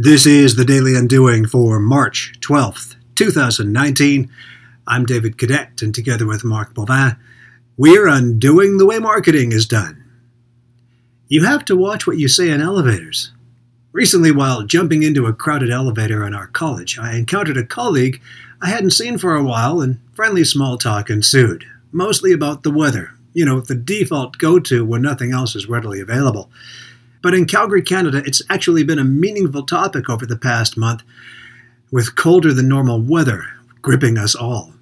This is the Daily Undoing for March 12th, 2019. I'm David Cadet, and together with Mark Bovin, we're undoing the way marketing is done. You have to watch what you say in elevators. Recently, while jumping into a crowded elevator in our college, I encountered a colleague I hadn't seen for a while, and friendly small talk ensued, mostly about the weather, you know, the default go to when nothing else is readily available. But in Calgary, Canada, it's actually been a meaningful topic over the past month, with colder than normal weather gripping us all.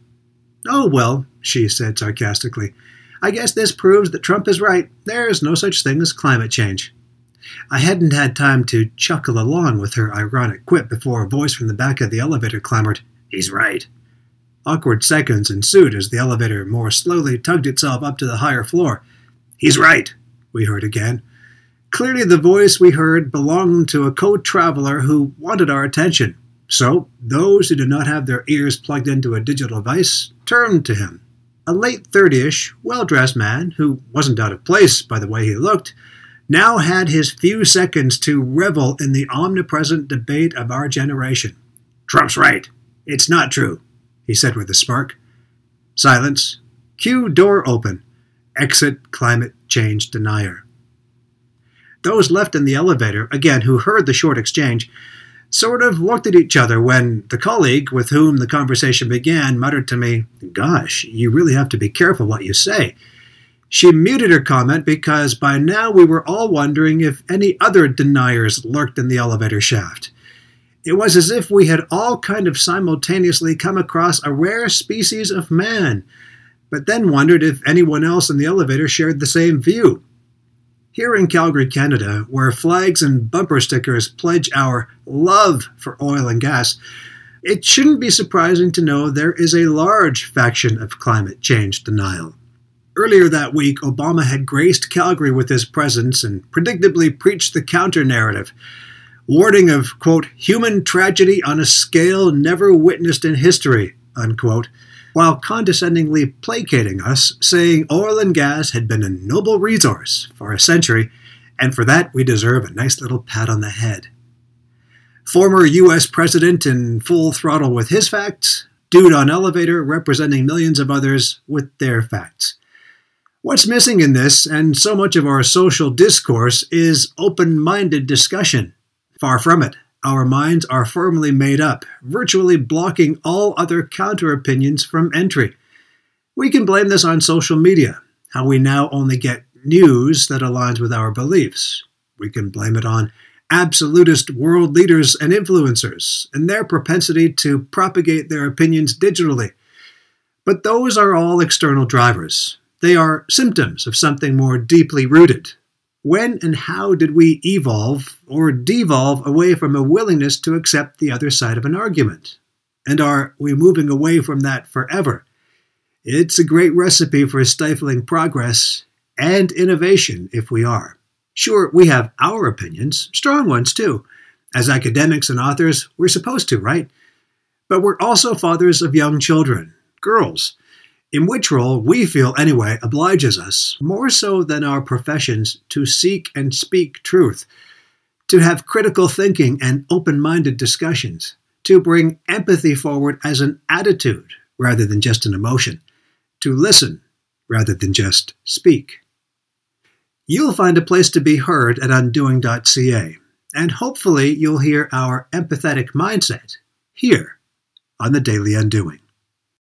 Oh, well, she said sarcastically. I guess this proves that Trump is right. There is no such thing as climate change. I hadn't had time to chuckle along with her ironic quip before a voice from the back of the elevator clamored, He's right. Awkward seconds ensued as the elevator more slowly tugged itself up to the higher floor. He's right, we heard again. Clearly, the voice we heard belonged to a co traveler who wanted our attention. So, those who did not have their ears plugged into a digital device turned to him. A late thirtyish, well dressed man, who wasn't out of place by the way he looked, now had his few seconds to revel in the omnipresent debate of our generation. Trump's right. It's not true, he said with a smirk. Silence. Cue door open. Exit climate change denier. Those left in the elevator, again, who heard the short exchange, sort of looked at each other when the colleague with whom the conversation began muttered to me, Gosh, you really have to be careful what you say. She muted her comment because by now we were all wondering if any other deniers lurked in the elevator shaft. It was as if we had all kind of simultaneously come across a rare species of man, but then wondered if anyone else in the elevator shared the same view. Here in Calgary, Canada, where flags and bumper stickers pledge our love for oil and gas, it shouldn't be surprising to know there is a large faction of climate change denial. Earlier that week, Obama had graced Calgary with his presence and predictably preached the counter narrative, warning of, quote, human tragedy on a scale never witnessed in history, unquote, while condescendingly placating us, saying oil and gas had been a noble resource for a century, and for that we deserve a nice little pat on the head. Former U.S. President in full throttle with his facts, dude on elevator representing millions of others with their facts. What's missing in this, and so much of our social discourse, is open minded discussion. Far from it. Our minds are firmly made up, virtually blocking all other counter opinions from entry. We can blame this on social media, how we now only get news that aligns with our beliefs. We can blame it on absolutist world leaders and influencers and their propensity to propagate their opinions digitally. But those are all external drivers. They are symptoms of something more deeply rooted, when and how did we evolve or devolve away from a willingness to accept the other side of an argument? And are we moving away from that forever? It's a great recipe for stifling progress and innovation if we are. Sure, we have our opinions, strong ones too. As academics and authors, we're supposed to, right? But we're also fathers of young children, girls, in which role we feel, anyway, obliges us, more so than our professions, to seek and speak truth, to have critical thinking and open minded discussions, to bring empathy forward as an attitude rather than just an emotion, to listen rather than just speak. You'll find a place to be heard at undoing.ca, and hopefully you'll hear our empathetic mindset here on the Daily Undoing.